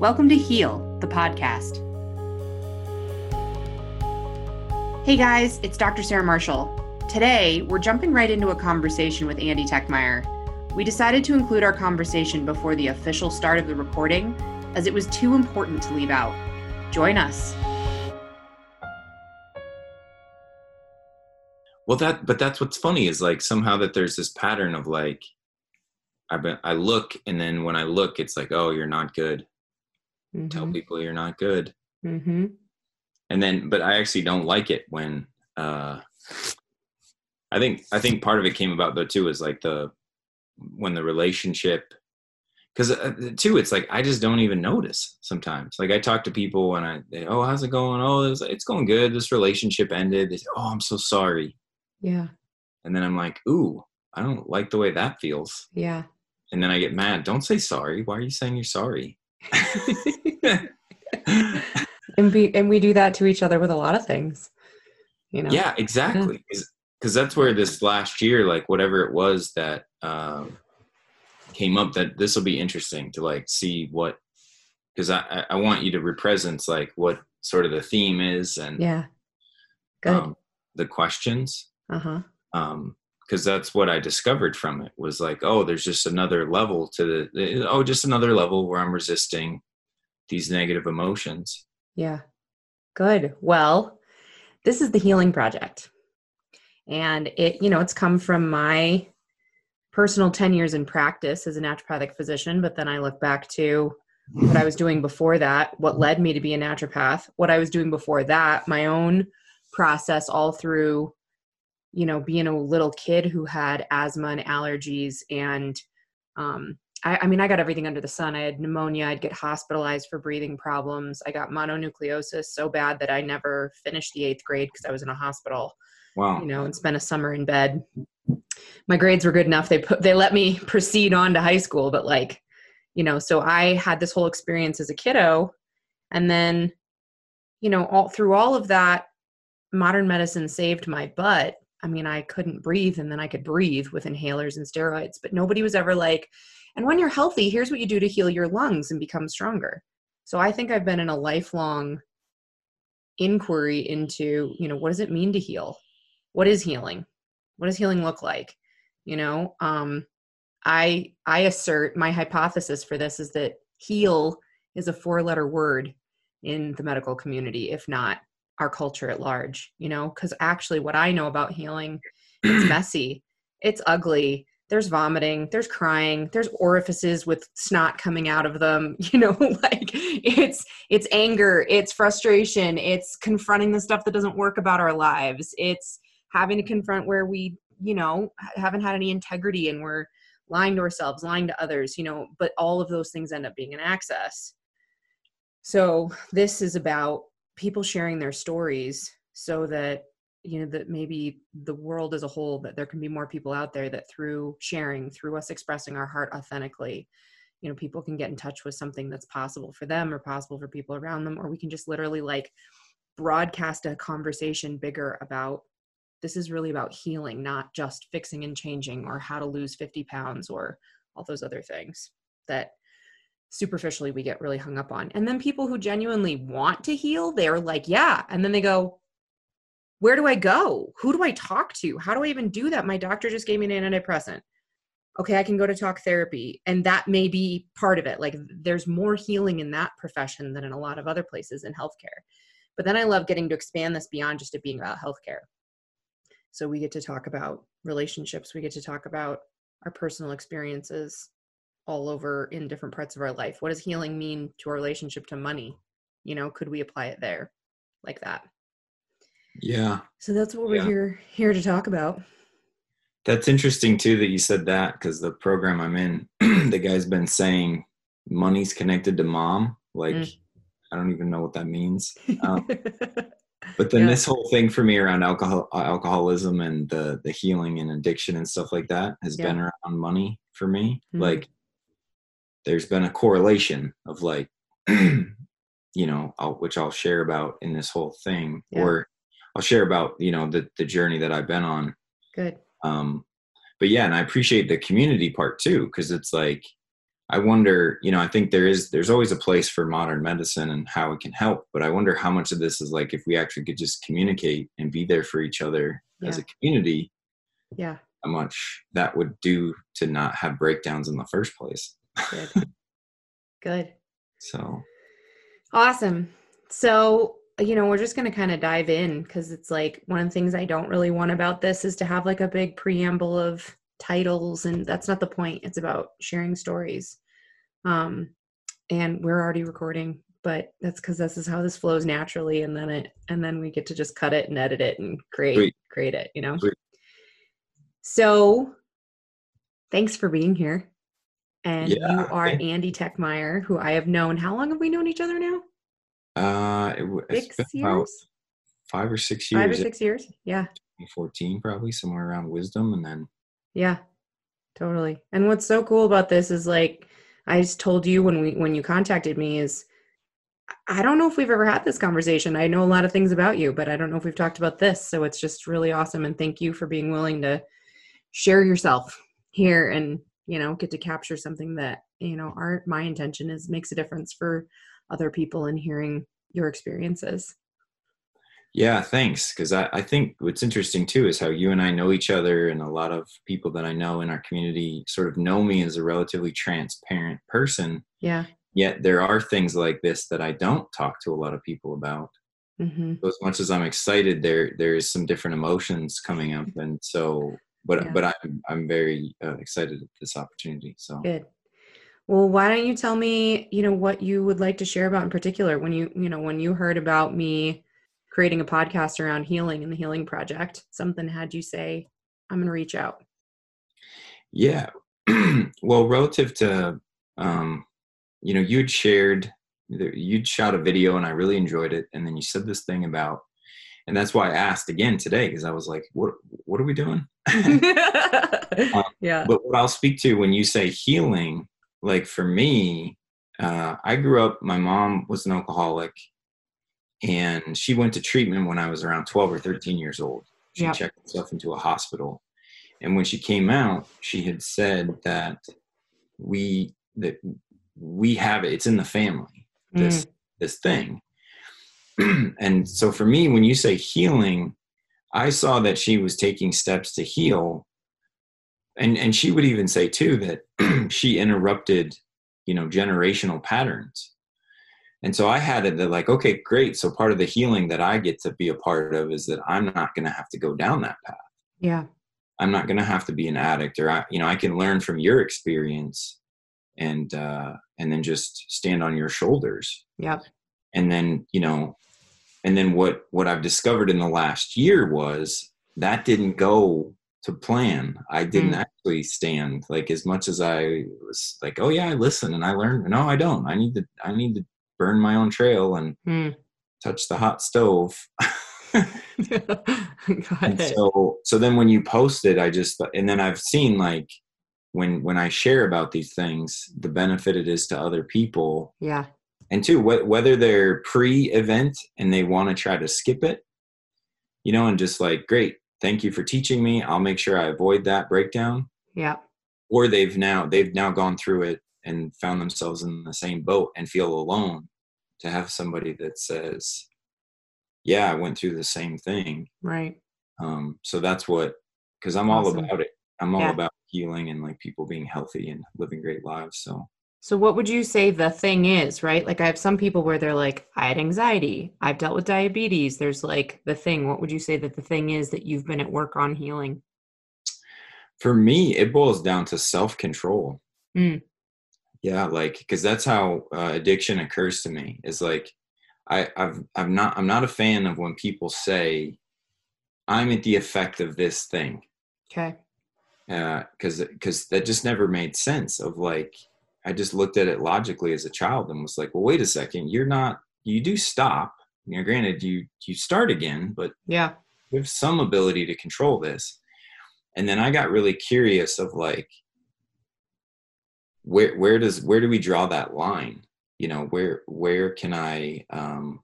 Welcome to Heal, the podcast. Hey guys, it's Dr. Sarah Marshall. Today, we're jumping right into a conversation with Andy Techmeyer. We decided to include our conversation before the official start of the recording, as it was too important to leave out. Join us. Well, that but that's what's funny is like somehow that there's this pattern of like I I look and then when I look, it's like oh you're not good. Mm-hmm. Tell people you're not good. Mm-hmm. And then, but I actually don't like it when uh, I think I think part of it came about though too is like the when the relationship because uh, too it's like i just don't even notice sometimes. Like i talk to people and i they, oh how's it going? Oh it's, it's going good. This relationship ended. They say oh i'm so sorry. Yeah. And then i'm like ooh i don't like the way that feels. Yeah. And then i get mad. Don't say sorry. Why are you saying you're sorry and we and we do that to each other with a lot of things you know? Yeah exactly. Because that's where this last year like whatever it was that um, came up that this will be interesting to like see what because I, I want you to represent like what sort of the theme is and yeah. Good. um, the questions. Uh-huh. Um because that's what i discovered from it was like oh there's just another level to the oh just another level where i'm resisting these negative emotions. Yeah. Good. Well this is the healing project. And it you know it's come from my personal 10 years in practice as a naturopathic physician, but then I look back to what I was doing before that, what led me to be a naturopath, what I was doing before that, my own process all through, you know, being a little kid who had asthma and allergies. And um, I, I mean, I got everything under the sun. I had pneumonia, I'd get hospitalized for breathing problems. I got mononucleosis so bad that I never finished the eighth grade because I was in a hospital. Wow. You know, and spent a summer in bed my grades were good enough they put they let me proceed on to high school but like you know so i had this whole experience as a kiddo and then you know all through all of that modern medicine saved my butt i mean i couldn't breathe and then i could breathe with inhalers and steroids but nobody was ever like and when you're healthy here's what you do to heal your lungs and become stronger. So i think i've been in a lifelong inquiry into you know what does it mean to heal? What is healing? What does healing look like? You know um i i assert my hypothesis for this is that heal is a four letter word in the medical community if not our culture at large you know because actually what i know about healing it's messy it's ugly there's vomiting there's crying there's orifices with snot coming out of them you know like it's it's anger it's frustration it's confronting the stuff that doesn't work about our lives it's having to confront where we you know haven't had any integrity and we're lying to ourselves lying to others you know but all of those things end up being an access. So this is about people sharing their stories so that you know that maybe the world as a whole that there can be more people out there that through sharing through us expressing our heart authentically you know people can get in touch with something that's possible for them or possible for people around them or we can just literally like broadcast a conversation bigger about this is really about healing, not just fixing and changing or how to lose 50 pounds or all those other things that superficially we get really hung up on. And then people who genuinely want to heal, they're like, yeah. And then they go, where do I go? Who do I talk to? How do I even do that? My doctor just gave me an antidepressant. Okay, I can go to talk therapy. And that may be part of it. Like there's more healing in that profession than in a lot of other places in healthcare. But then I love getting to expand this beyond just it being about healthcare. So we get to talk about relationships, we get to talk about our personal experiences all over in different parts of our life. What does healing mean to our relationship to money? You know, could we apply it there like that? Yeah. So that's what we're yeah. here here to talk about. That's interesting too that you said that because the program I'm in, the guy's been saying money's connected to mom. Like, mm. I don't even know what that means. Um, but then yeah. this whole thing for me around alcohol alcoholism and the the healing and addiction and stuff like that has yeah. been around money for me mm-hmm. like there's been a correlation of like you know I'll, which i'll share about in this whole thing yeah. or i'll share about you know the the journey that i've been on good um but yeah and i appreciate the community part too because it's like I wonder, you know, I think there is there's always a place for modern medicine and how it can help, but I wonder how much of this is like if we actually could just communicate and be there for each other yeah. as a community. Yeah. How much that would do to not have breakdowns in the first place. Good. Good. So awesome. So, you know, we're just going to kind of dive in because it's like one of the things I don't really want about this is to have like a big preamble of titles and that's not the point it's about sharing stories um and we're already recording but that's because this is how this flows naturally and then it and then we get to just cut it and edit it and create Sweet. create it you know Sweet. so thanks for being here and yeah. you are andy techmeyer who i have known how long have we known each other now uh it, six years five or six years five or six years yeah 2014 probably somewhere around wisdom and then yeah, totally. And what's so cool about this is like I just told you when we when you contacted me is I don't know if we've ever had this conversation. I know a lot of things about you, but I don't know if we've talked about this. So it's just really awesome and thank you for being willing to share yourself here and, you know, get to capture something that, you know, our my intention is makes a difference for other people and hearing your experiences. Yeah, thanks. Because I, I think what's interesting too is how you and I know each other, and a lot of people that I know in our community sort of know me as a relatively transparent person. Yeah. Yet there are things like this that I don't talk to a lot of people about. Mm-hmm. So as much as I'm excited, there there's some different emotions coming up, and so but yeah. but I'm I'm very uh, excited at this opportunity. So good. Well, why don't you tell me, you know, what you would like to share about in particular when you, you know, when you heard about me creating a podcast around healing and the healing project something had you say i'm going to reach out yeah well relative to um you know you'd shared you'd shot a video and i really enjoyed it and then you said this thing about and that's why i asked again today because i was like what what are we doing um, yeah but what i'll speak to when you say healing like for me uh, i grew up my mom was an alcoholic and she went to treatment when I was around 12 or 13 years old. She yep. checked herself into a hospital. And when she came out, she had said that we that we have it, it's in the family, this mm. this thing. and so for me, when you say healing, I saw that she was taking steps to heal. And and she would even say too that she interrupted, you know, generational patterns and so I had it that like, okay, great. So part of the healing that I get to be a part of is that I'm not going to have to go down that path. Yeah. I'm not going to have to be an addict or I, you know, I can learn from your experience and, uh, and then just stand on your shoulders. Yep. And then, you know, and then what, what I've discovered in the last year was that didn't go to plan. I didn't mm. actually stand like as much as I was like, oh yeah, I listen and I learn. No, I don't. I need to, I need to burn my own trail and mm. touch the hot stove. so so then when you post it, I just and then I've seen like when when I share about these things, the benefit it is to other people. Yeah. And two, wh- whether they're pre-event and they want to try to skip it, you know, and just like, great, thank you for teaching me. I'll make sure I avoid that breakdown. Yeah. Or they've now they've now gone through it and found themselves in the same boat and feel alone to have somebody that says yeah i went through the same thing right um so that's what because i'm awesome. all about it i'm all yeah. about healing and like people being healthy and living great lives so so what would you say the thing is right? Like i have some people where they're like i had anxiety. I've dealt with diabetes. There's like the thing. What would you say that the thing is that you've been at work on healing? For me it boils down to self-control. Mm. Yeah like because that's how uh, addiction occurs to me is like i i've i'm not i'm not a fan of when people say i'm at the effect of this thing. Okay. Because uh, because that just never made sense of like i just looked at it logically as a child and was like well wait a second you're not you do stop. You know granted you you start again but yeah. you have some ability to control this. And then i got really curious of like where where does where do we draw that line? You know where where can i um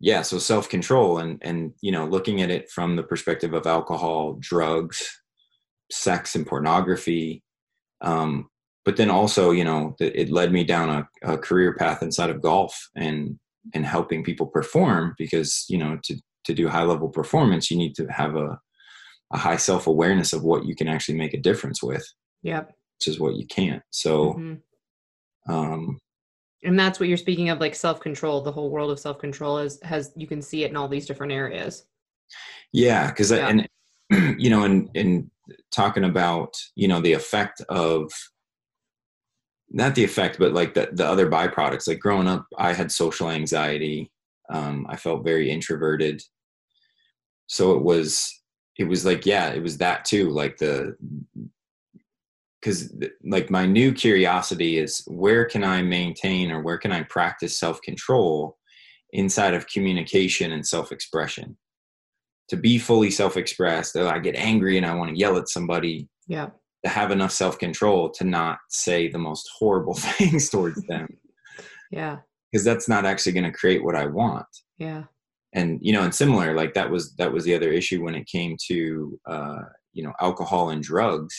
yeah so self-control and and you know looking at it from the perspective of alcohol drugs sex and pornography um but then also you know it led me down a, a career path inside of golf and and helping people perform because you know to to do high level performance you need to have a a high self awareness of what you can actually make a difference with. Yep. Which is what you can't. So, mm-hmm. um, and that's what you're speaking of, like self control. The whole world of self control is has you can see it in all these different areas. Yeah, because yeah. and you know, and and talking about you know the effect of not the effect, but like the the other byproducts. Like growing up, I had social anxiety. Um, I felt very introverted. So it was it was like yeah it was that too like the because like my new curiosity is where can i maintain or where can i practice self-control inside of communication and self-expression to be fully self-expressed i get angry and i want to yell at somebody yeah to have enough self-control to not say the most horrible things towards them. Yeah. Because that's not actually going to create what i want. Yeah. And you know and similar like that was that was the other issue when it came to uh you know alcohol and drugs.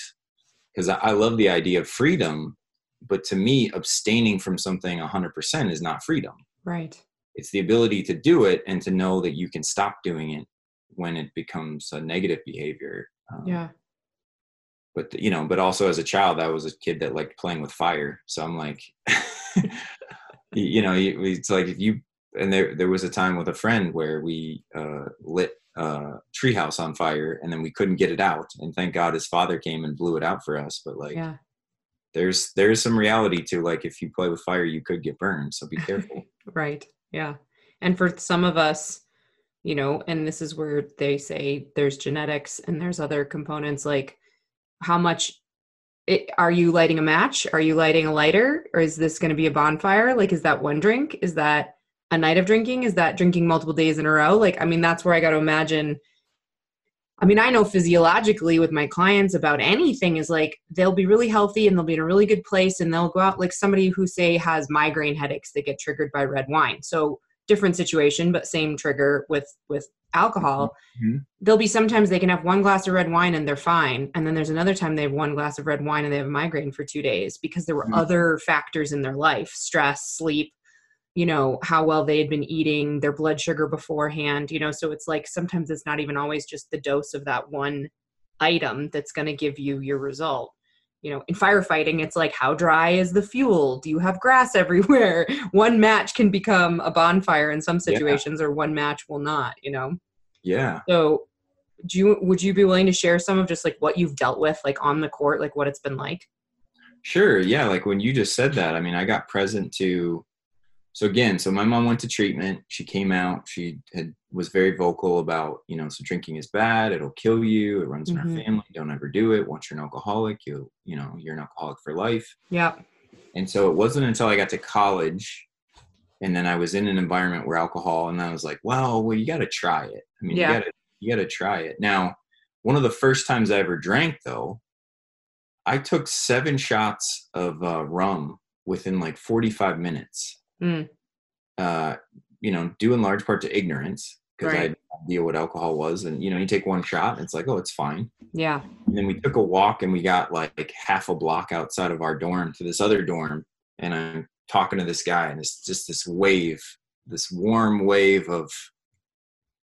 Because I, I love the idea of freedom but to me abstaining from something 100% is not freedom. Right. It's the ability to do it and to know that you can stop doing it when it becomes a negative behavior um, yeah but you know but also as a child i was a kid that liked playing with fire. So i'm like you know it's like if you and there there was a time with a friend where we uh, lit a treehouse on fire and then we couldn't get it out. And thank god his father came and blew it out for us but like yeah. there's there's some reality to like if you play with fire you could get burned so be careful. Right. Yeah. And for some of us you know and this is where they say there's genetics and there's other components like how much it, are you lighting a match are you lighting a lighter or is this going to be a bonfire like is that one drink is that a night of drinking? Is that drinking multiple days in a row? Like, I mean, that's where I got to imagine. I mean, I know physiologically with my clients about anything is like they'll be really healthy and they'll be in a really good place and they'll go out like somebody who say has migraine headaches that get triggered by red wine. So different situation, but same trigger with with alcohol. Mm-hmm. There'll be sometimes they can have one glass of red wine and they're fine, and then there's another time they have one glass of red wine and they have a migraine for two days because there were mm-hmm. other factors in their life, stress, sleep, you know how well they had been eating their blood sugar beforehand you know so it's like sometimes it's not even always just the dose of that one item that's going to give you your result you know in firefighting it's like how dry is the fuel? Do you have grass everywhere? One match can become a bonfire in some situations yeah. or one match will not you know? Yeah. So do you would you be willing to share some of just like what you've dealt with like on the court like what it's been like? Sure yeah like when you just said that i mean i got present to so again so my mom went to treatment. She came out. She had was very vocal about you know so drinking is bad. It'll kill you. It runs in mm-hmm. our family. Don't ever do it. Once you're an alcoholic you you know you're an alcoholic for life. Yeah and so it wasn't until i got to college and then i was in an environment where alcohol and i was like well well you got to try it. I mean yeah. you got to you got to try it. Now one of the first times i ever drank though i took seven shots of uh, rum within like 45 minutes Mm. Uh, you know, due in large part to ignorance because right. I had no idea what alcohol was. And, you know, you take one shot and it's like, oh, it's fine. Yeah. And then we took a walk and we got like half a block outside of our dorm to this other dorm. And I'm talking to this guy and it's just this wave, this warm wave of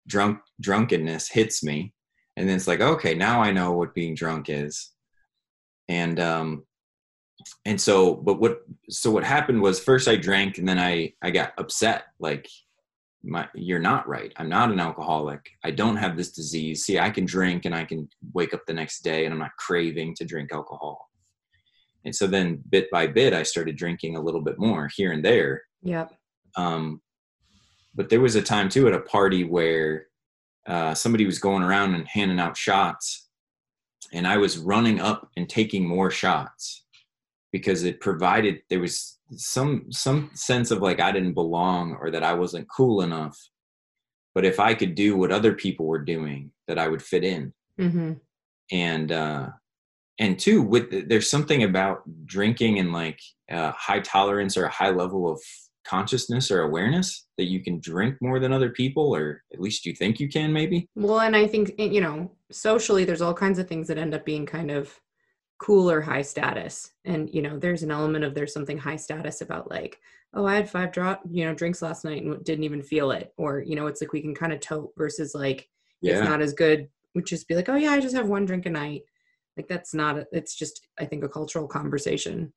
drunk drunkenness hits me. And then it's like, okay, now I know what being drunk is. And um, and so but what so what happened was first i drank and then i i got upset like my you're not right. I'm not an alcoholic. I don't have this disease. See i can drink and i can wake up the next day and i'm not craving to drink alcohol. And so then bit by bit i started drinking a little bit more here and there. Yep. Um but there was a time too at a party where uh, somebody was going around and handing out shots. And i was running up and taking more shots because it provided there was some some sense of like I didn't belong or that I wasn't cool enough. But if I could do what other people were doing, that I would fit in. Mm-hmm. And uh, and two, with there's something about drinking and like uh, high tolerance or a high level of consciousness or awareness that you can drink more than other people or at least you think you can maybe well and i think you know socially there's all kinds of things that end up being kind of cool or high status. And you know there's an element of there's something high status about like oh i had five drop you know drinks last night and didn't even feel it. Or you know it's like we can kind of tote versus like yeah. it's not as good. Would just be like oh yeah i just have one drink a night. Like that's not a, it's just i think a cultural conversation.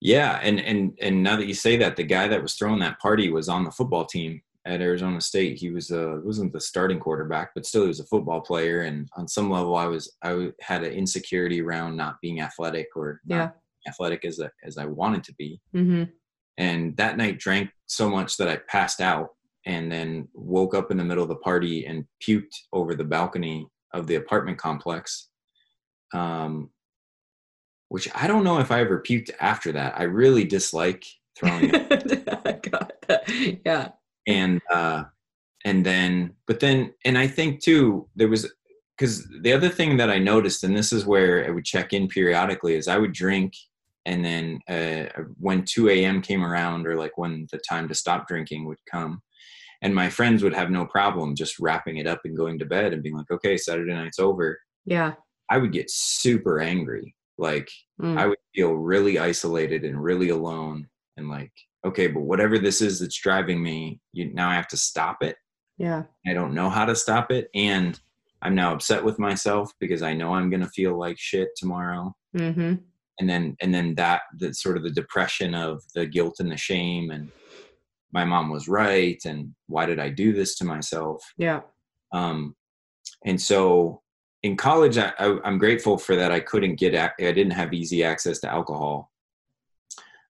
Yeah and and and now that you say that the guy that was throwing that party was on the football team at Arizona State. He was uh wasn't the starting quarterback, but still he was a football player. And on some level, I was I had an insecurity around not being athletic or yeah. athletic as a, as I wanted to be. Mm-hmm. And that night drank so much that I passed out, and then woke up in the middle of the party and puked over the balcony of the apartment complex. Um, which I don't know if I ever puked after that. I really dislike throwing. up. yeah and uh and then but then and i think too there was because the other thing that i noticed and this is where i would check in periodically is i would drink and then uh, when 2 a.m came around or like when the time to stop drinking would come and my friends would have no problem just wrapping it up and going to bed and being like okay saturday night's over. Yeah. I would get super angry. Like mm. i would feel really isolated and really alone and like okay, but whatever this is that's driving me, you now I have to stop it. Yeah. I don't know how to stop it. And I'm now upset with myself because I know I'm gonna feel like shit tomorrow. Mm-hmm. And then and then that that sort of the depression of the guilt and the shame and my mom was right and why did I do this to myself? Yeah. Um and so in college I, I am grateful for that I couldn't get I didn't have easy access to alcohol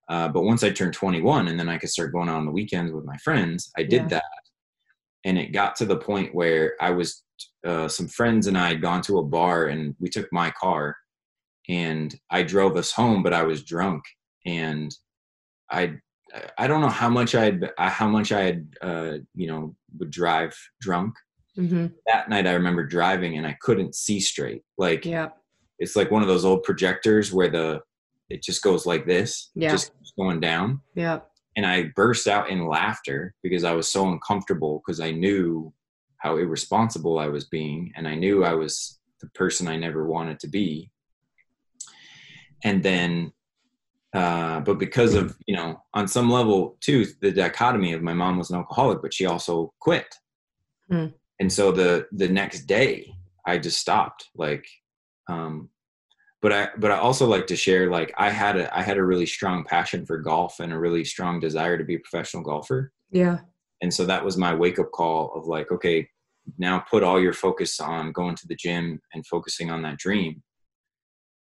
uh, but once I turned 21 and then I could start going out on the weekends with my friends, I did yeah. that. And it got to the point where I was, uh, some friends and I had gone to a bar and we took my car and I drove us home, but I was drunk and I, I don't know how much I had, how much I had, uh, you know, would drive drunk. Mm-hmm. That night I remember driving and I couldn't see straight. Like, yeah, it's like one of those old projectors where the, it just goes like this. Yeah. Just going down. Yeah. And I burst out in laughter because I was so uncomfortable because I knew how irresponsible I was being and I knew I was the person I never wanted to be. And then uh, but because of you know on some level too the dichotomy of my mom was an alcoholic but she also quit mm. and so the the next day i just stopped like um but I but I also like to share like I had a I had a really strong passion for golf and a really strong desire to be a professional golfer. Yeah. And so that was my wake up call of like, okay, now put all your focus on going to the gym and focusing on that dream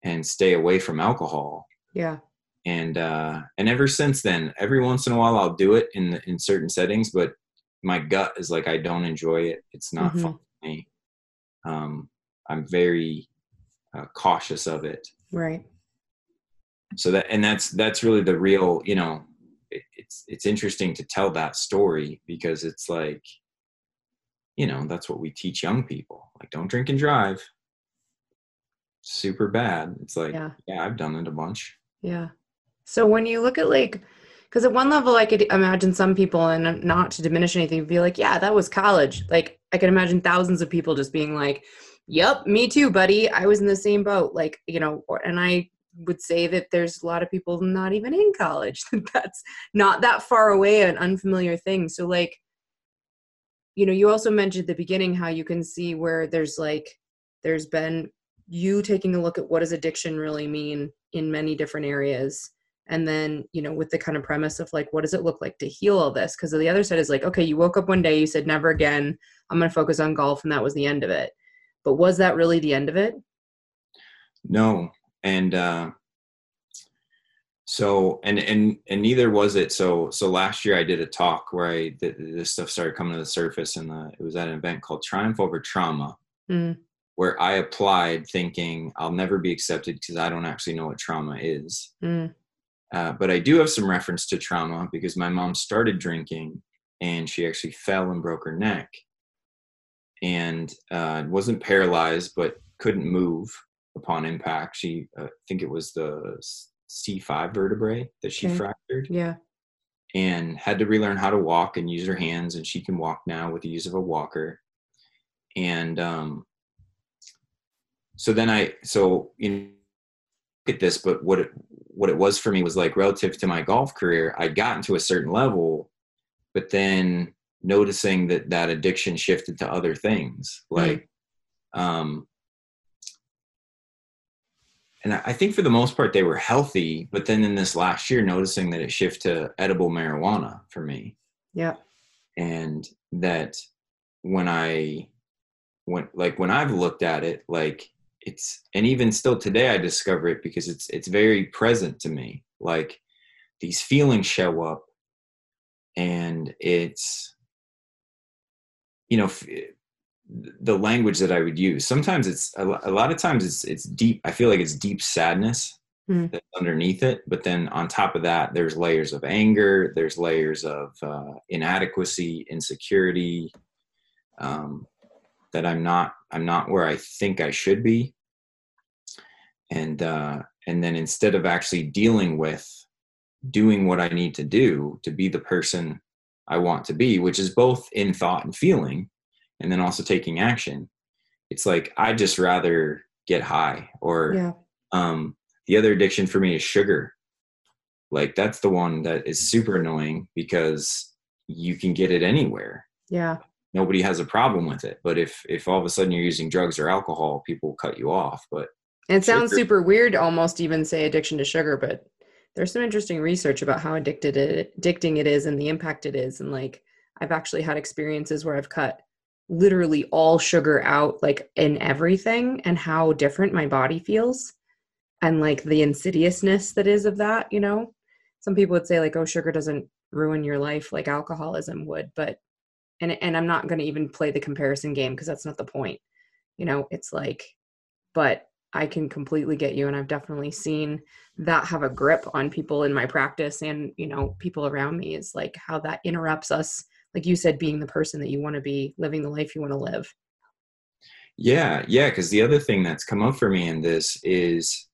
and stay away from alcohol. Yeah. And uh and ever since then, every once in a while I'll do it in in certain settings, but my gut is like I don't enjoy it. It's not mm-hmm. fun for me. Um I'm very uh, cautious of it. Right. So that and that's that's really the real you know it, it's it's interesting to tell that story because it's like you know that's what we teach young people. Like don't drink and drive. Super bad. It's like yeah, yeah i've done it a bunch. Yeah. So when you look at like because at one level i could imagine some people and not to diminish anything be like yeah that was college. Like i can imagine thousands of people just being like Yep, me too, buddy. I was in the same boat. Like, you know, and I would say that there's a lot of people not even in college. That's not that far away, an unfamiliar thing. So, like, you know, you also mentioned at the beginning how you can see where there's like, there's been you taking a look at what does addiction really mean in many different areas. And then, you know, with the kind of premise of like, what does it look like to heal all this? Because the other side is like, okay, you woke up one day, you said, never again. I'm going to focus on golf. And that was the end of it but was that really the end of it? No. And uh, so and and and neither was it. So so last year I did a talk where I this stuff started coming to the surface, and it was at an event called Triumph Over Trauma. Mm. Where I applied thinking I'll never be accepted because I don't actually know what trauma is. Mm. Uh, but I do have some reference to trauma because my mom started drinking and she actually fell and broke her neck and uh, wasn't paralyzed but couldn't move upon impact. She, uh, I think it was the C5 vertebrae that she okay. fractured. Yeah. And had to relearn how to walk and use her hands, and she can walk now with the use of a walker. And um, so then I, so you know at this, but what it, what it was for me was like relative to my golf career, I'd gotten to a certain level, but then noticing that that addiction shifted to other things hmm. like mm. um and I think for the most part they were healthy, but then in this last year, noticing that it shifted to edible marijuana for me. Yeah. And that when I when like when I've looked at it, like it's and even still today I discover it because it's it's very present to me. Like these feelings show up and it's you know the language that I would use. Sometimes it's a, lot of times it's it's deep. I feel like it's deep sadness mm. that's underneath it, but then on top of that, there's layers of anger. There's layers of uh, inadequacy, insecurity. Um, that I'm not I'm not where I think I should be, and uh, and then instead of actually dealing with doing what I need to do to be the person I want to be, which is both in thought and feeling, and then also taking action. It's like I just rather get high or yeah. um the other addiction for me is sugar. Like that's the one that is super annoying because you can get it anywhere. Yeah. Nobody has a problem with it. But if if all of a sudden you're using drugs or alcohol, people cut you off. But it sounds sugar, super weird almost even say addiction to sugar, but there's some interesting research about how addicted it addicting it is and the impact it is. And like i've actually had experiences where i've cut literally all sugar out like in everything and how different my body feels and like the insidiousness that is of that you know? Some people would say like oh sugar doesn't ruin your life like alcoholism would but and and i'm not going to even play the comparison game because that's not the point you know? It's like but I can completely get you. And I've definitely seen that have a grip on people in my practice and, you know, people around me is like how that interrupts us, like you said, being the person that you want to be, living the life you want to live. Yeah. Yeah. Cause the other thing that's come up for me in this is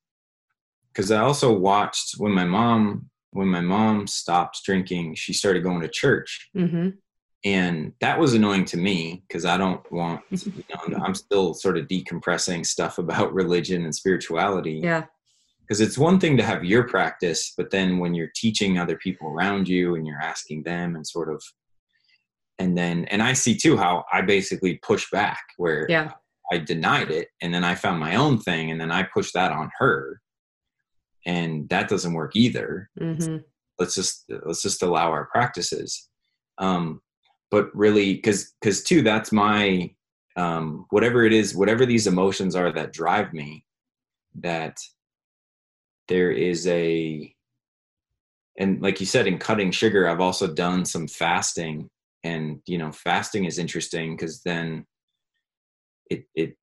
because I also watched when my mom, when my mom stopped drinking, she started going to church. Mm-hmm and that was annoying to me because i don't want you know i'm still sort of decompressing stuff about religion and spirituality yeah. because it's one thing to have your practice but then when you're teaching other people around you and you're asking them and sort of and then and i see too how i basically push back where yeah. I denied it and then i found my own thing and then i pushed that on her and that doesn't work either. Mm-hmm. let's just let's just allow our practices. Um but really because because too that's my um whatever it is whatever these emotions are that drive me that there is a and like you said in cutting sugar i've also done some fasting and you know fasting is interesting because then it it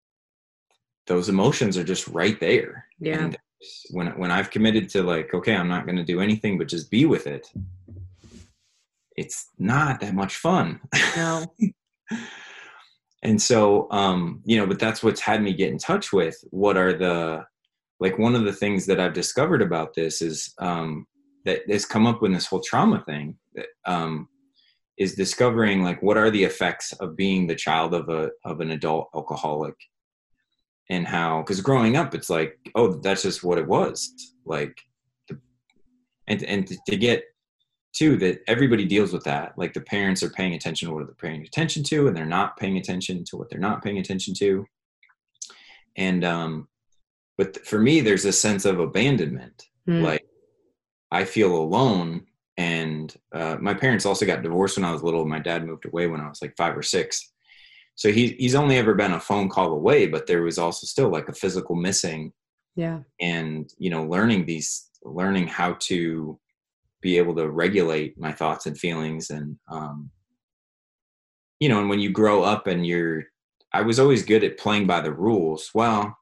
those emotions are just right there. Yeah. And when when i've committed to like okay i'm not going to do anything but just be with it it's not that much fun. No. and so, um, you know, but that's what's had me get in touch with what are the, like one of the things that I've discovered about this is um, that has come up with this whole trauma thing that, um, is discovering like what are the effects of being the child of a of an adult alcoholic and how because growing up it's like oh that's just what it was like and and to get too that everybody deals with that. Like the parents are paying attention to what they're paying attention to and they're not paying attention to what they're not paying attention to. And um but for me there's a sense of abandonment. Mm. like i feel alone and uh, my parents also got divorced when i was little. My dad moved away when i was like five or six. So he, he's only ever been a phone call away but there was also still like a physical missing yeah. and you know learning these learning how to be able to regulate my thoughts and feelings and um, you know and when you grow up and you're i was always good at playing by the rules. Well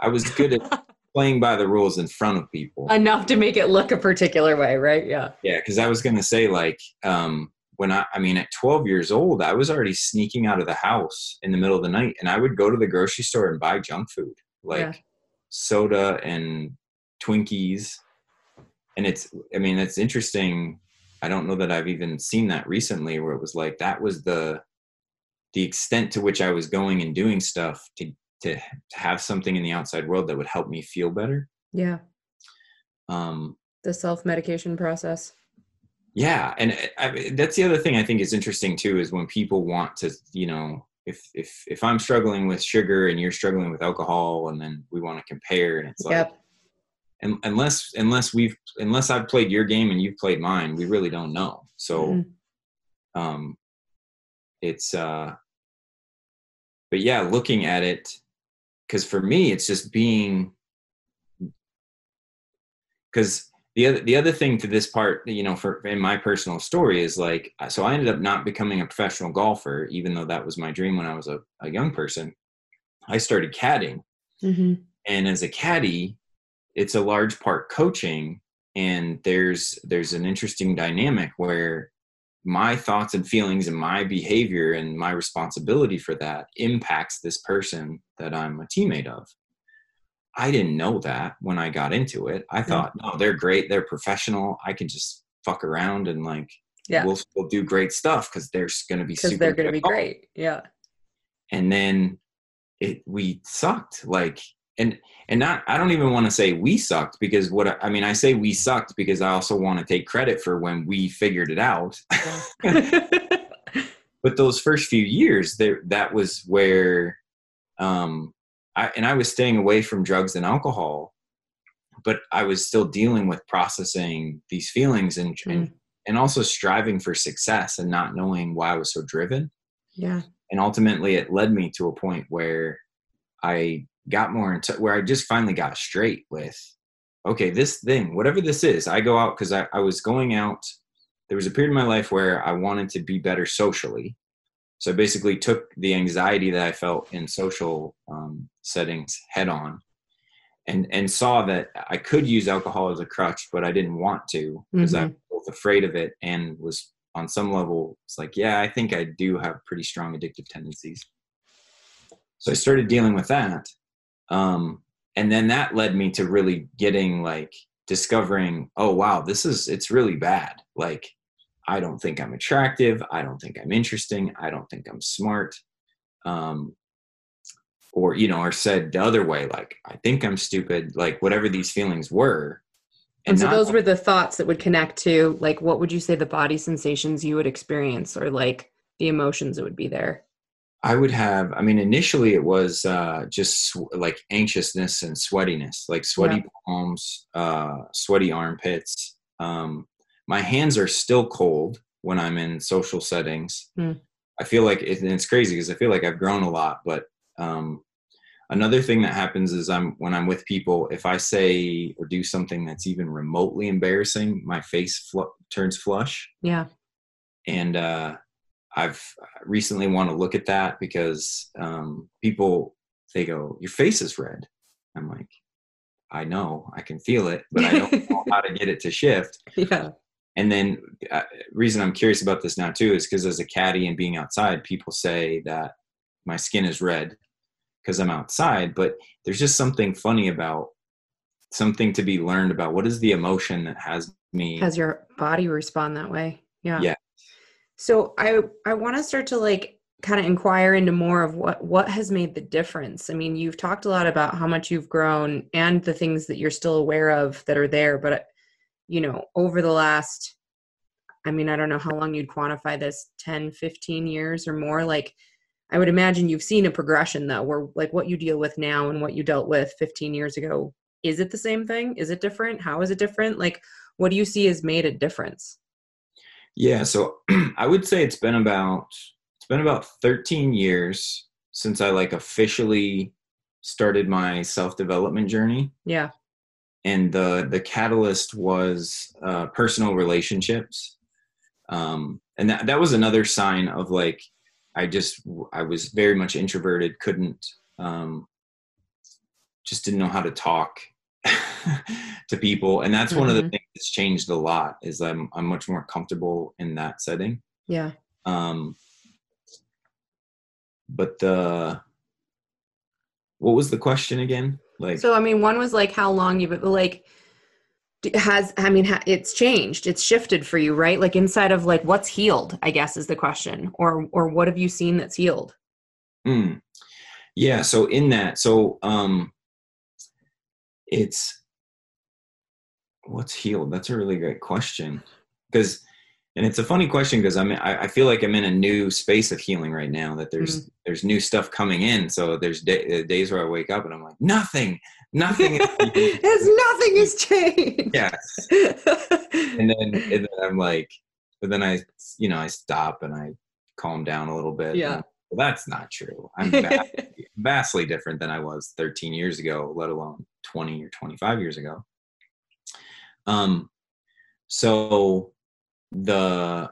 i was good at playing by the rules in front of people. Enough to make it look a particular way right? Yeah. Yeah because i was going to say like um, when i i mean at 12 years old i was already sneaking out of the house in the middle of the night and i would go to the grocery store and buy junk food like yeah. soda and twinkies and it's i mean it's interesting. I don't know that i've even seen that recently where it was like that was the the extent to which i was going and doing stuff to to, to have something in the outside world that would help me feel better. Yeah. Um the self-medication process. Yeah. And I, that's the other thing i think is interesting too is when people want to you know if if if i'm struggling with sugar and you're struggling with alcohol and then we want to compare and it's like yep. And, unless unless we've unless i've played your game and you've played mine we really don't know so mm-hmm. um it's uh but yeah looking at it because for me it's just being because the other the other thing to this part you know for in my personal story is like so i ended up not becoming a professional golfer even though that was my dream when i was a, a young person i started caddying mm-hmm. and as a caddy it's a large part coaching and there's there's an interesting dynamic where my thoughts and feelings and my behavior and my responsibility for that impacts this person that i'm a teammate of I didn't know that when I got into it. I thought, no, they're great. They're professional. I can just fuck around and like, yeah, we'll, we'll do great stuff because they're going to be because they're going to be great. Yeah. And then it, we sucked like, and, and not, I don't even want to say we sucked because what, I mean, I say we sucked because I also want to take credit for when we figured it out. but those first few years there, that was where, um, I, and I was staying away from drugs and alcohol, but I was still dealing with processing these feelings and, mm. and and also striving for success and not knowing why I was so driven. Yeah. And ultimately, it led me to a point where I got more into where I just finally got straight with, okay, this thing, whatever this is, I go out because I, I was going out. There was a period in my life where I wanted to be better socially. So I basically took the anxiety that I felt in social um, settings head on and and saw that I could use alcohol as a crutch, but I didn't want to because mm-hmm. I was both afraid of it and was on some level it's like, yeah, I think I do have pretty strong addictive tendencies. So I started dealing with that. Um, and then that led me to really getting like discovering, oh wow, this is it's really bad. Like I don't think I'm attractive. I don't think I'm interesting. I don't think I'm smart. Um, or, you know, or said the other way, like, I think I'm stupid, like whatever these feelings were. And, and so those were the thoughts that would connect to, like, what would you say the body sensations you would experience or like the emotions that would be there? I would have, I mean, initially it was uh, just sw- like anxiousness and sweatiness, like sweaty yeah. palms, uh, sweaty armpits. Um, my hands are still cold when I'm in social settings. Mm. I feel like it, it's crazy because I feel like I've grown a lot. But um, another thing that happens is I'm when I'm with people, if I say or do something that's even remotely embarrassing, my face fl- turns flush. Yeah. And uh, I've recently want to look at that because um, people they go, "Your face is red." I'm like, I know, I can feel it, but I don't know how to get it to shift. Yeah. And then uh, reason i'm curious about this now too is because as a caddy and being outside people say that my skin is red because i'm outside but there's just something funny about something to be learned about. What is the emotion that has me has your body respond that way? Yeah. Yeah so i i want to start to like kind of inquire into more of what what has made the difference i mean you've talked a lot about how much you've grown and the things that you're still aware of that are there but you know, over the last, I mean, I don't know how long you'd quantify this 10, 15 years or more. Like, I would imagine you've seen a progression though, where like what you deal with now and what you dealt with 15 years ago, is it the same thing? Is it different? How is it different? Like, what do you see has made a difference? Yeah, so I would say it's been about it's been about 13 years since I like officially started my self-development journey. Yeah. And the the catalyst was uh, personal relationships. Um, and that, that was another sign of like i just i was very much introverted couldn't um, just didn't know how to talk to people and that's mm-hmm. one of the mm-hmm. things that's changed a lot is i'm i'm much more comfortable in that setting yeah um but the what was the question again like so i mean one was like how long you've been like has i mean it's changed it's shifted for you right like inside of like what's healed i guess is the question or or what have you seen that's healed mm. yeah so in that so um it's what's healed? That's a really great question. Because and it's a funny question because I'm I, feel like I'm in a new space of healing right now. That there's mm. there's new stuff coming in. So there's day, days where I wake up and I'm like nothing, nothing. Has nothing has changed. Yes. and then and then I'm like, but then I you know I stop and I calm down a little bit. Yeah. well, that's not true. I'm vastly, vastly different than I was 13 years ago, let alone 20 or 25 years ago. Um, so the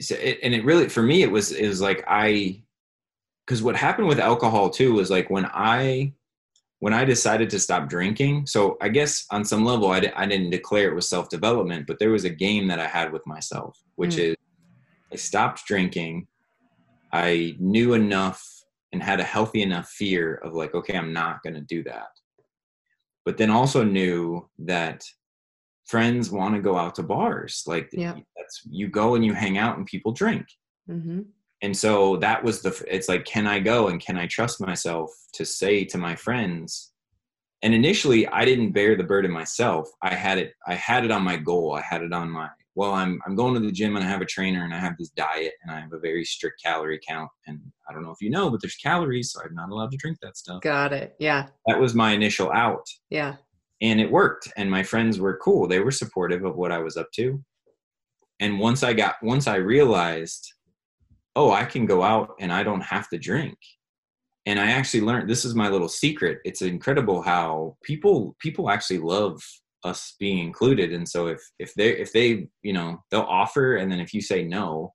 so it, and it really for me it was it was like I because what happened with alcohol too was like when I when I decided to stop drinking. So I guess on some level I, I didn't declare it was self development, but there was a game that I had with myself, which mm. is I stopped drinking. I knew enough and had a healthy enough fear of like, okay, I'm not going to do that. But then also knew that friends want to go out to bars like yeah. that's you go and you hang out and people drink mm-hmm. and so that was the it's like can i go and can i trust myself to say to my friends and initially i didn't bear the burden myself i had it i had it on my goal i had it on my well i'm i'm going to the gym and i have a trainer and i have this diet and i have a very strict calorie count. And i don't know if you know but there's calories so i'm not allowed to drink that stuff. Got it. Yeah. That was my initial out. Yeah. And it worked. And my friends were cool. They were supportive of what i was up to. And once i got once i realized oh i can go out and i don't have to drink. And i actually learned this is my little secret. It's incredible how people people actually love us being included and so if if they if they you know they'll offer and then if you say no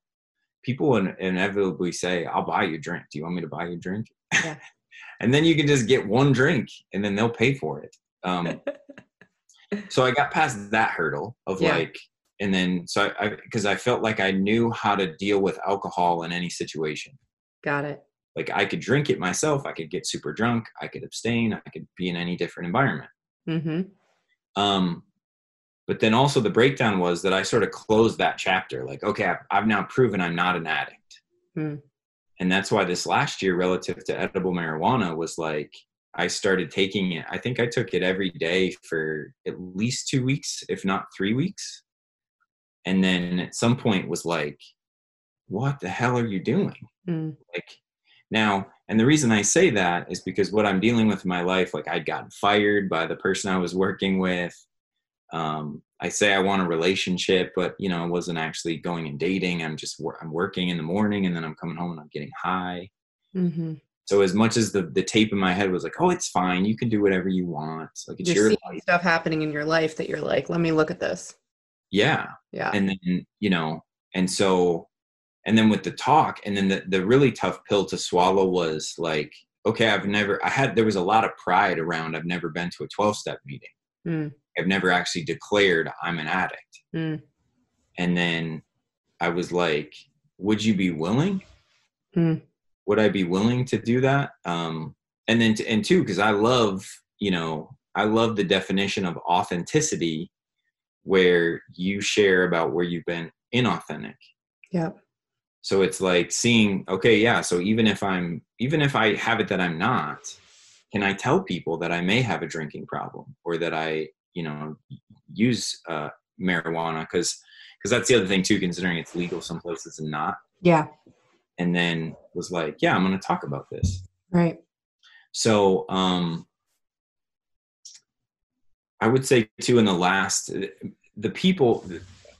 people will inevitably say i'll buy you a drink do you want me to buy you a drink yeah. and then you can just get one drink and then they'll pay for it um, so I got past that hurdle of yeah. like, and then so I because I, I felt like I knew how to deal with alcohol in any situation. Got it. Like I could drink it myself. I could get super drunk. I could abstain. I could be in any different environment. Mm-hmm. Um, but then also the breakdown was that I sort of closed that chapter. Like, okay, I've, I've now proven I'm not an addict. Mm. And that's why this last year, relative to edible marijuana, was like I started taking it. I think I took it every day for at least two weeks, if not three weeks. And then at some point was like, what the hell are you doing? Mm. Like now, and the reason I say that is because what I'm dealing with in my life, like I'd gotten fired by the person I was working with. Um, I say I want a relationship, but you know, I wasn't actually going and dating. I'm just I'm working in the morning, and then I'm coming home and I'm getting high. Mm-hmm. So as much as the the tape in my head was like, oh, it's fine, you can do whatever you want. Like it's you're your seeing stuff happening in your life that you're like, let me look at this. Yeah. Yeah. And then you know, and so, and then with the talk, and then the the really tough pill to swallow was like, okay, I've never, I had there was a lot of pride around. I've never been to a twelve step meeting. Mm. I've never actually declared I'm an addict. Mm. And then I was like, would you be willing? Mm would I be willing to do that? Um, and then, to, and two, because I love, you know, I love the definition of authenticity where you share about where you've been inauthentic. Yeah. So it's like seeing, okay, yeah. So even if I'm, even if I have it that I'm not, can I tell people that I may have a drinking problem or that I, you know, use uh, marijuana? Because, because that's the other thing too, considering it's legal some places and not. Yeah and then was like, yeah, I'm going to talk about this. Right. So, um, I would say too, in the last, the people,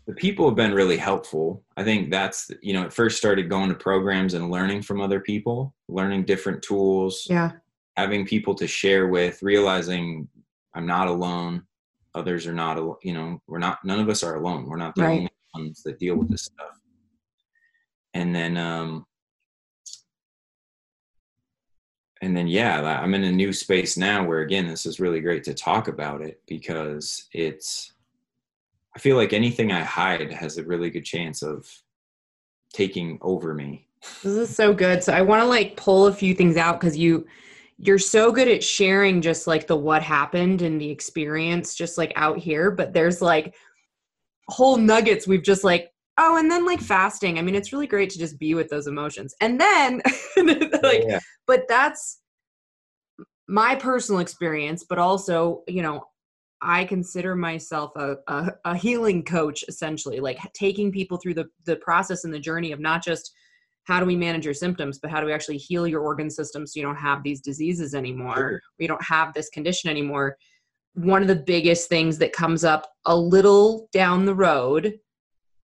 the people have been really helpful. I think that's, you know, it first started going to programs and learning from other people, learning different tools. Yeah. Having people to share with, realizing I'm not alone. Others are not, you know, we're not, none of us are alone. We're not the right. only ones that deal with this stuff. And then, um, and then yeah i'm in a new space now where again this is really great to talk about it because it's i feel like anything i hide has a really good chance of taking over me. This is so good. So i want to like pull a few things out because you you're so good at sharing just like the what happened and the experience just like out here but there's like whole nuggets we've just like oh and then like fasting. I mean it's really great to just be with those emotions. And then oh, like yeah. but that's my personal experience but also you know I consider myself a, a, a, healing coach, essentially, like taking people through the, the process and the journey of not just how do we manage your symptoms, but how do we actually heal your organ system so you don't have these diseases anymore, you don't have this condition anymore. One of the biggest things that comes up a little down the road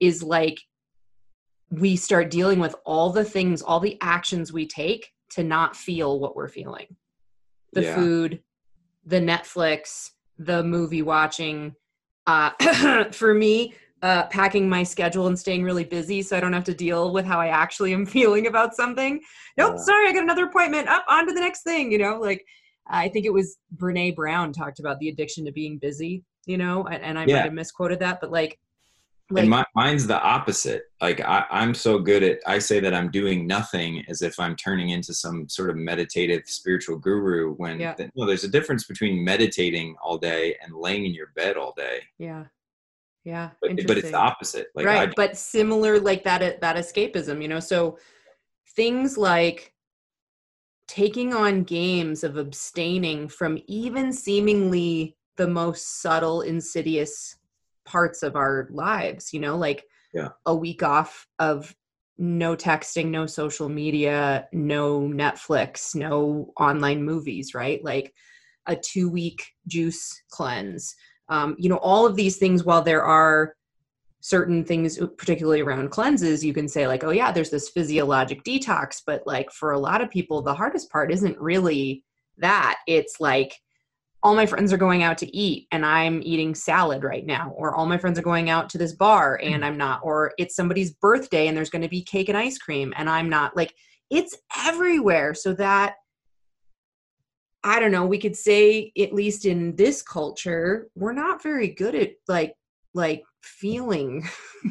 is like we start dealing with all the things, all the actions we take to not feel what we're feeling. The yeah. food, the Netflix, the movie watching. Uh, for me, uh, packing my schedule and staying really busy so I don't have to deal with how I actually am feeling about something. Nope, sorry, I got another appointment. Up on to the next thing. You know, like I think it was Brene Brown talked about the addiction to being busy. You know, and, and I yeah. might have misquoted that, but like like, and my, mine's the opposite. Like I, I'm so good at, I say that I'm doing nothing as if I'm turning into some sort of meditative spiritual guru. When yeah. the, no, there's a difference between meditating all day and laying in your bed all day. Yeah, yeah. But, but it's the opposite. Like right, I, but similar like that. That escapism, you know. So things like taking on games of abstaining from even seemingly the most subtle, insidious parts of our lives you know like yeah. a week off of no texting no social media no netflix no online movies right like a two week juice cleanse um, you know all of these things while there are certain things particularly around cleanses you can say like oh yeah there's this physiologic detox but like for a lot of people the hardest part isn't really that it's like all my friends are going out to eat and I'm eating salad right now, or all my friends are going out to this bar and mm. I'm not, or it's somebody's birthday and there's going to be cake and ice cream and I'm not. Like it's everywhere. So that, I don't know, we could say, at least in this culture, we're not very good at like, like feeling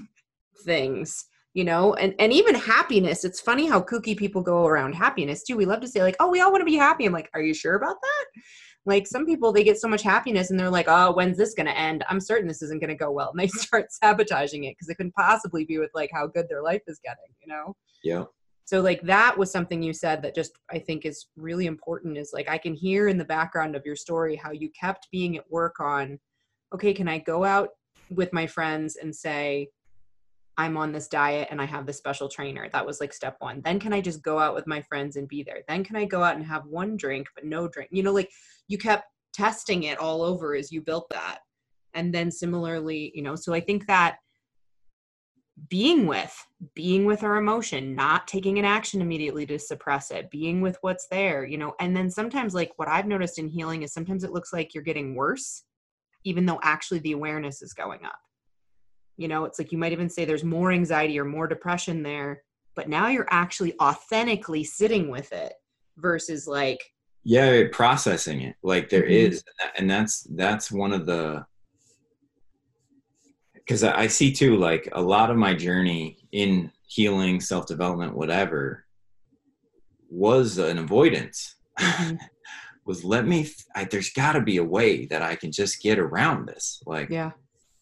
things you know and and even happiness it's funny how kooky people go around happiness too we love to say like oh we all want to be happy i'm like are you sure about that like some people they get so much happiness and they're like oh when's this going to end? I'm certain this isn't going to go well. And they start sabotaging it because it couldn't possibly be with like how good their life is getting you know? Yeah. So like that was something you said that just i think is really important is like i can hear in the background of your story how you kept being at work on okay can i go out with my friends and say I'm on this diet and I have this special trainer. That was like step one. Then can I just go out with my friends and be there? Then can I go out and have one drink but no drink? You know, like you kept testing it all over as you built that. And then similarly, you know, so I think that being with, being with our emotion, not taking an action immediately to suppress it, being with what's there, you know, and then sometimes like what I've noticed in healing is sometimes it looks like you're getting worse, even though actually the awareness is going up you know it's like you might even say there's more anxiety or more depression there but now you're actually authentically sitting with it versus like yeah processing it like there mm-hmm. is, and that's that's one of the because I see too like a lot of my journey in healing self-development whatever was an avoidance mm-hmm. was let me I, there's got to be a way that i can just get around this like yeah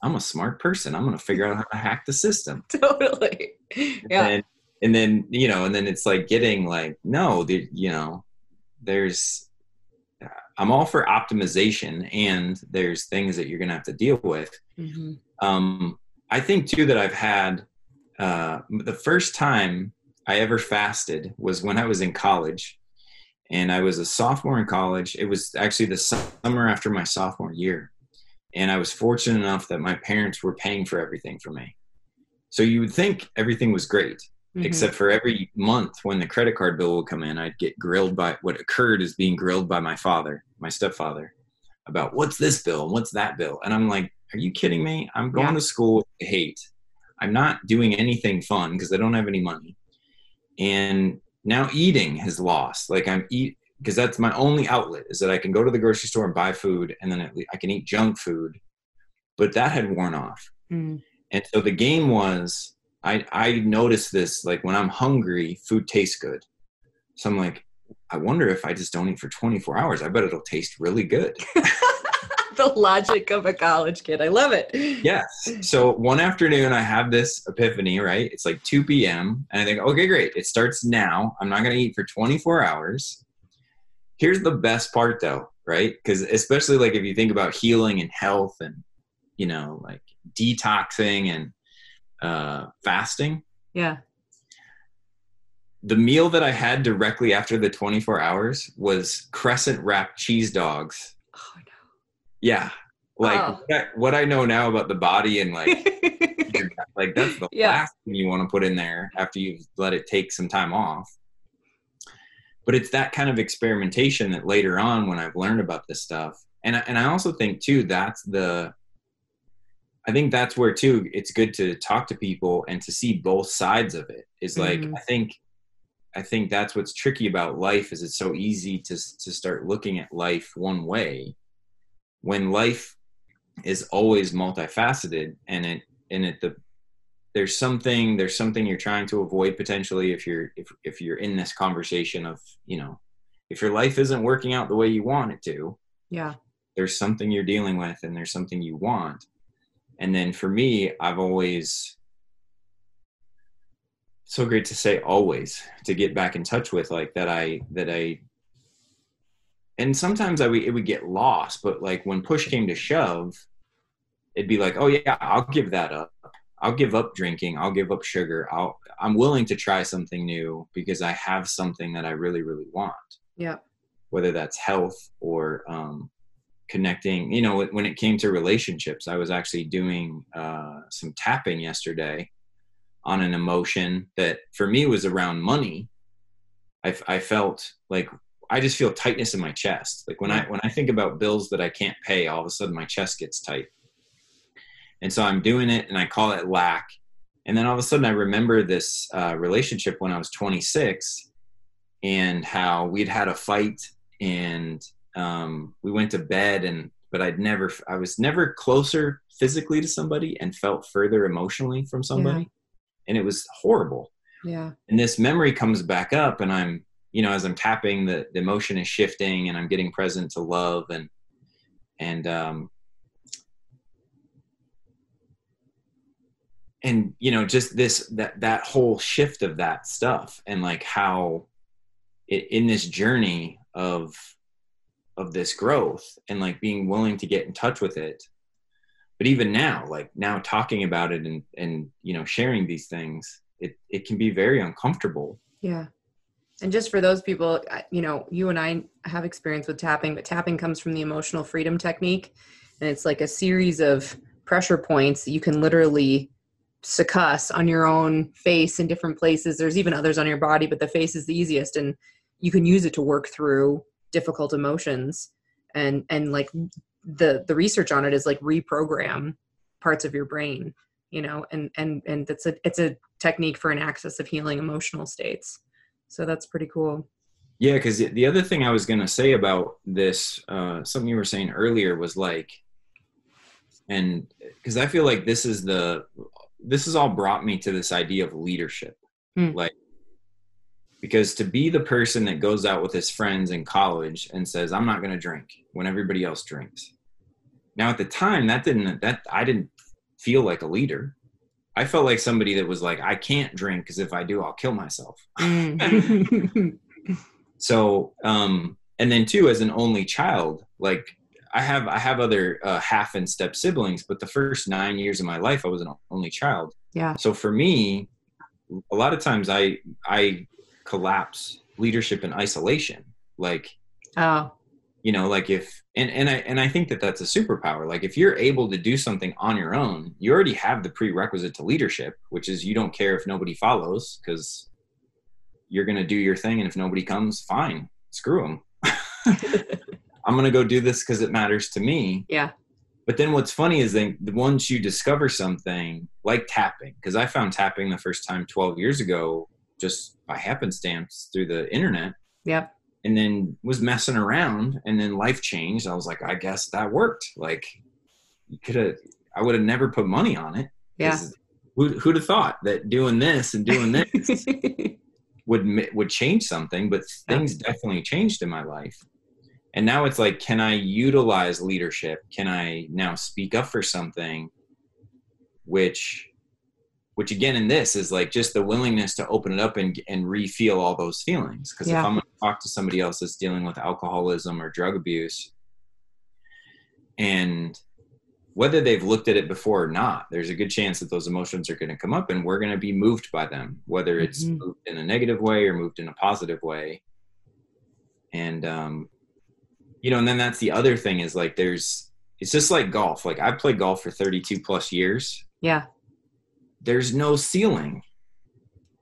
I'm a smart person. I'm going to figure out how to hack the system. Totally. Yeah. And, and then, you know, and then it's like getting like, no, the, you know, there's, I'm all for optimization and there's things that you're going to have to deal with. Mm-hmm. Um, I think too that I've had, uh, the first time I ever fasted was when I was in college and I was a sophomore in college. It was actually the summer after my sophomore year and I was fortunate enough that my parents were paying for everything for me. So you would think everything was great, mm-hmm. except for every month when the credit card bill would come in, I'd get grilled by what occurred is being grilled by my father, my stepfather, about what's this bill and what's that bill. And I'm like, are you kidding me? I'm going yeah. to school to hate. I'm not doing anything fun because I don't have any money. And now eating has lost. Like I'm eat because that's my only outlet is that I can go to the grocery store and buy food and then I can eat junk food. But that had worn off. Mm. And so the game was I, I noticed this like when I'm hungry, food tastes good. So I'm like, I wonder if I just don't eat for 24 hours, I bet it'll taste really good. the logic of a college kid. I love it. Yes. So one afternoon, I have this epiphany, right? It's like 2 p.m. And I think, okay, great. It starts now. I'm not going to eat for 24 hours. Here's the best part though right? Because especially like if you think about healing and health and you know like detoxing and uh fasting. Yeah. The meal that i had directly after the 24 hours was crescent wrapped cheese dogs. Oh no. Yeah. Like oh. what I know now about the body and like like that's the yeah. last thing you want to put in there after you've let it take some time off but it's that kind of experimentation that later on when i've learned about this stuff and and i also think too that's the i think that's where too it's good to talk to people and to see both sides of it is like mm-hmm. i think i think that's what's tricky about life is it's so easy to to start looking at life one way when life is always multifaceted and it and it the there's something there's something you're trying to avoid potentially if you're if if you're in this conversation of you know if your life isn't working out the way you want it to yeah. there's something you're dealing with and there's something you want. And then for me i've always so great to say always to get back in touch with like that i that i and sometimes i would, it would get lost but like when push came to shove it'd be like oh yeah i'll give that up I'll give up drinking. I'll give up sugar. I'll I'm willing to try something new because I have something that I really really want. Yeah. Whether that's health or um, connecting. You know, when it came to relationships, I was actually doing uh, some tapping yesterday on an emotion that for me was around money. I, I felt like I just feel tightness in my chest. Like when I when I think about bills that I can't pay, all of a sudden my chest gets tight. And so I'm doing it and I call it lack. And then all of a sudden I remember this uh, relationship when I was 26 and how we'd had a fight and um, we went to bed and but I'd never I was never closer physically to somebody and felt further emotionally from somebody. Yeah. And it was horrible. Yeah. And this memory comes back up and I'm, you know, as I'm tapping the, the emotion is shifting and I'm getting present to love and and um and you know just this that that whole shift of that stuff and like how it, in this journey of of this growth and like being willing to get in touch with it. But even now like now talking about it and and you know sharing these things it it can be very uncomfortable. Yeah. And just for those people you know you and i have experience with tapping but tapping comes from the emotional freedom technique. And it's like a series of pressure points that you can literally succuss on your own face in different places. There's even others on your body, but the face is the easiest, and you can use it to work through difficult emotions. And and like the the research on it is like reprogram parts of your brain, you know, and and and it's a it's a technique for an access of healing emotional states. So that's pretty cool. Yeah, because the other thing I was gonna say about this, uh, something you were saying earlier was like, and because I feel like this is the this has all brought me to this idea of leadership. Mm. Like, because to be the person that goes out with his friends in college and says, I'm not going to drink when everybody else drinks. Now, at the time, that didn't, that I didn't feel like a leader. I felt like somebody that was like, I can't drink because if I do, I'll kill myself. Mm. so, um, and then too, as an only child, like I have I have other uh, half and step siblings, but the first nine years of my life, I was an only child. Yeah. So for me, a lot of times I I collapse leadership in isolation. Like, oh, you know, like if and and I and I think that that's a superpower. Like if you're able to do something on your own, you already have the prerequisite to leadership, which is you don't care if nobody follows because you're gonna do your thing, and if nobody comes, fine, screw them. I'm going to go do this because it matters to me. Yeah. But then what's funny is then once you discover something like tapping, because I found tapping the first time 12 years ago just by happenstance through the internet. Yep. And then was messing around and then life changed. I was like, I guess that worked. Like you could have, I would have never put money on it. Yeah. Who, who'd have thought that doing this and doing this would, would change something, but things definitely changed in my life and now it's like can i utilize leadership can i now speak up for something which which again in this is like just the willingness to open it up and and refeel all those feelings because yeah. if i'm going to talk to somebody else that's dealing with alcoholism or drug abuse and whether they've looked at it before or not there's a good chance that those emotions are going to come up and we're going to be moved by them whether it's mm-hmm. moved in a negative way or moved in a positive way and um you know and then that's the other thing is like there's it's just like golf. Like i've played golf for 32 plus years. Yeah. There's no ceiling.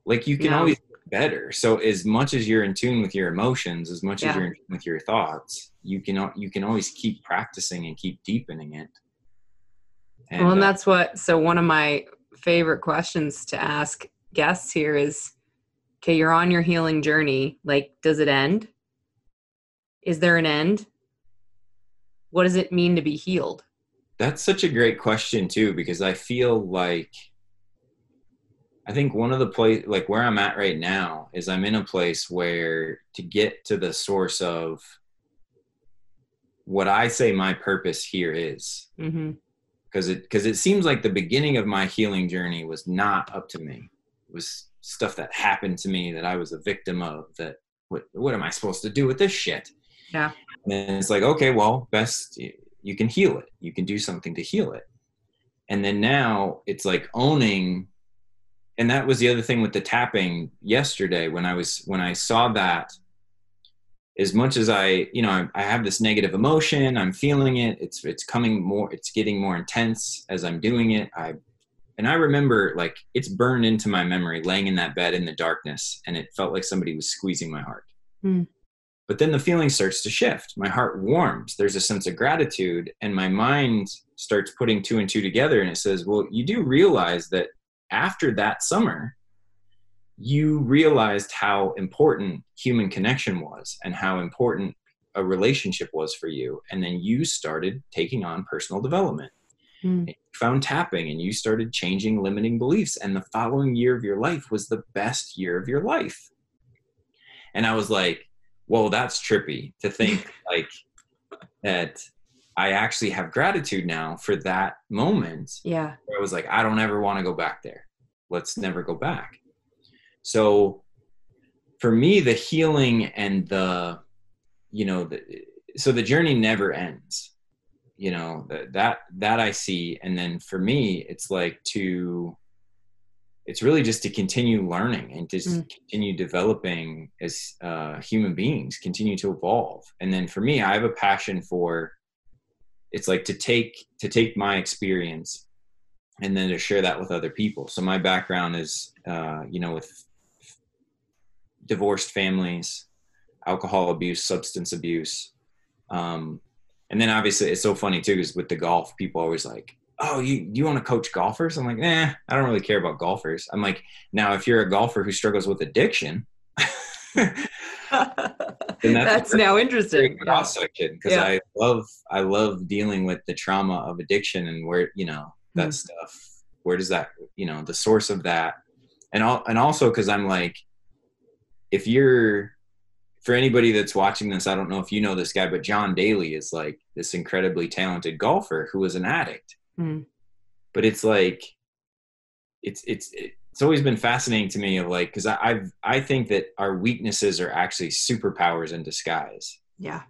Like you can always better. So as much as you're in tune with your emotions as much yeah. as you're in tune with your thoughts you can you can always keep practicing and keep deepening it. And, well and uh, that's what so one of my favorite questions to ask guests here is okay you're on your healing journey. Like does it end is there an end what does it mean to be healed that's such a great question too because i feel like I think one of the place, like where I'm at right now, is I'm in a place where to get to the source of what I say my purpose here is, because mm-hmm. it because it seems like the beginning of my healing journey was not up to me. It was stuff that happened to me that I was a victim of. That what what am I supposed to do with this shit? Yeah. And it's like, okay, well, best you can heal it. You can do something to heal it. And then now it's like owning and that was the other thing with the tapping yesterday when i was when i saw that as much as i you know I, I, have this negative emotion i'm feeling it it's it's coming more it's getting more intense as i'm doing it i and i remember like it's burned into my memory laying in that bed in the darkness and it felt like somebody was squeezing my heart mm. But then the feeling starts to shift my heart warms there's a sense of gratitude and my mind starts putting two and two together and it says well you do realize that after that summer, you realized how important human connection was and how important a relationship was for you. And then you started taking on personal development. Mm. found tapping and you started changing limiting beliefs. And the following year of your life was the best year of your life. And I was like, whoa, that's trippy to think like that I actually have gratitude now for that moment. Yeah. I was like, I don't ever want to go back there. Let's hmm. never go back. So for me, the healing and the, you know, the, so the journey never ends, you know, that, that I see. And then for me, it's like to, it's really just to continue learning and just mm. continue developing as uh, human beings, continue to evolve. And then for me, I have a passion for it's like to take to take my experience and then to share that with other people so my background is uh, you know with divorced families alcohol abuse substance abuse um, and then obviously it's so funny too because with the golf people always like oh you you want to coach golfers i'm like nah i don't really care about golfers i'm like now if you're a golfer who struggles with addiction that's, that's now interesting. Cross section because yeah. I love I love dealing with the trauma of addiction and where you know that mm. stuff. Where does that you know the source of that, and all and also because I'm like, if you're for anybody that's watching this, I don't know if you know this guy, but John Daly is like this incredibly talented golfer who was an addict. Mm. But it's like, it's it's it's always been fascinating to me of like because I've I think that our weaknesses are actually superpowers in disguise. Yeah.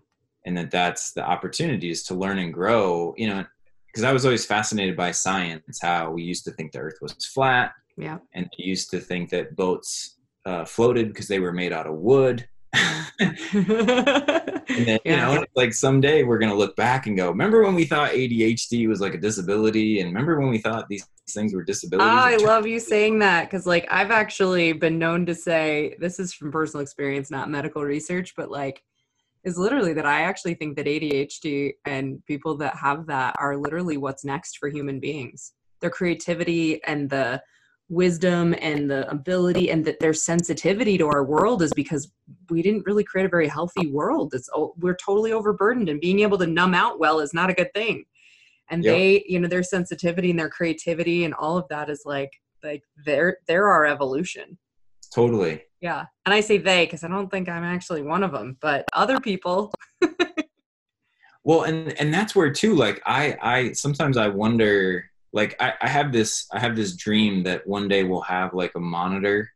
And that that's the opportunities to learn and grow. You know, because I was always fascinated by science, how we used to think the Earth was flat. Yeah. And used to think that boats uh, floated because they were made out of wood. And then, yeah. you know, like someday we're going to look back and go, remember when we thought ADHD was like a disability? And remember when we thought these things were disabilities? Oh, I love you saying that because, like, I've actually been known to say this is from personal experience, not medical research, but like, is literally that I actually think that ADHD and people that have that are literally what's next for human beings. Their creativity and the wisdom and the ability and that their sensitivity to our world is because we didn't really create a very healthy world. It's we're totally overburdened and being able to numb out well is not a good thing. And yep. they you know their sensitivity and their creativity and all of that is like like they're they're our evolution. Totally. Yeah. And i say they because i don't think i'm actually one of them but other people. Well and and that's where too like i i sometimes i wonder like I, I have this I have this dream that one day we'll have like a monitor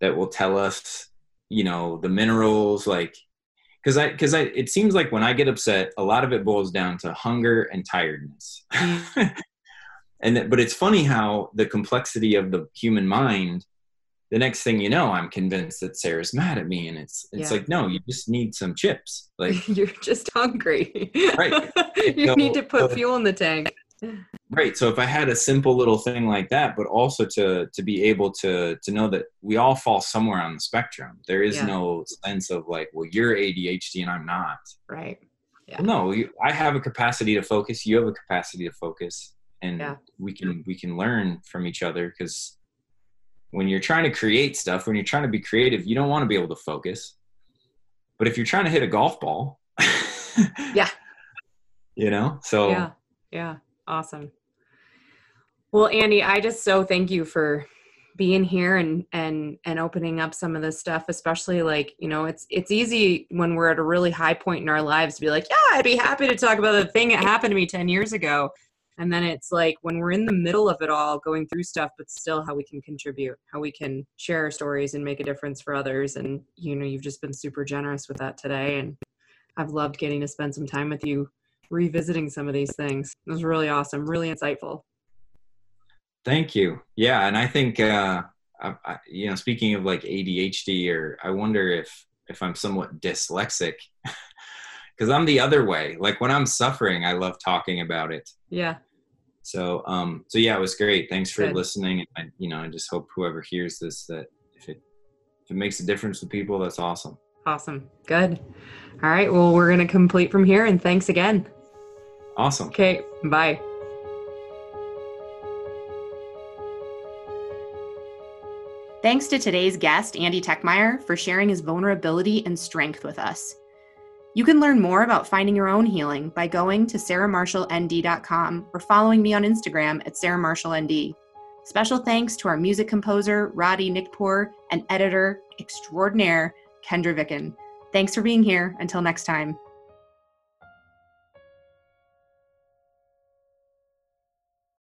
that will tell us, you know, the minerals, like because I because I it seems like when I get upset, a lot of it boils down to hunger and tiredness. And but it's funny how the complexity of the human mind the next thing you know i'm convinced that sarah's mad at me and it's it's yeah. like no you just need some chips like you're just hungry right you so, need to put fuel in the tank right so if i had a simple little thing like that but also to to be able to to know that we all fall somewhere on the spectrum there is yeah. no sense of like well you're adhd and i'm not right yeah. no you, i have a capacity to focus you have a capacity to focus and yeah. we can we can learn from each other because when you're trying to create stuff when you're trying to be creative you don't want to be able to focus but if you're trying to hit a golf ball yeah you know so yeah yeah awesome. Well andy i just so thank you for being here and and and opening up some of this stuff especially like you know it's it's easy when we're at a really high point in our lives to be like yeah i'd be happy to talk about the thing that happened to me 10 years ago. And then it's like when we're in the middle of it all going through stuff but still how we can contribute how we can share our stories and make a difference for others. And you know you've just been super generous with that today. And i've loved getting to spend some time with you revisiting some of these things it was really awesome really insightful thank you yeah and i think uh I, I, you know speaking of like adhd or i wonder if if i'm somewhat dyslexic because I'm the other way. Like when I'm suffering, I love talking about it. Yeah. So, um, so yeah, it was great. Thanks for Good. listening. And you know, I just hope whoever hears this that if it if it makes a difference to people, that's awesome. Awesome. Good. All right. Well, we're gonna complete from here, and thanks again. Awesome. Okay. Bye. Thanks to today's guest, Andy Techmeyer, for sharing his vulnerability and strength with us. You can learn more about finding your own healing by going to sarahmarshallnd.com or following me on Instagram at sarahmarshallnd. Special thanks to our music composer, Roddy Nickpour, and editor extraordinaire, Kendra Vicken. Thanks for being here. Until next time.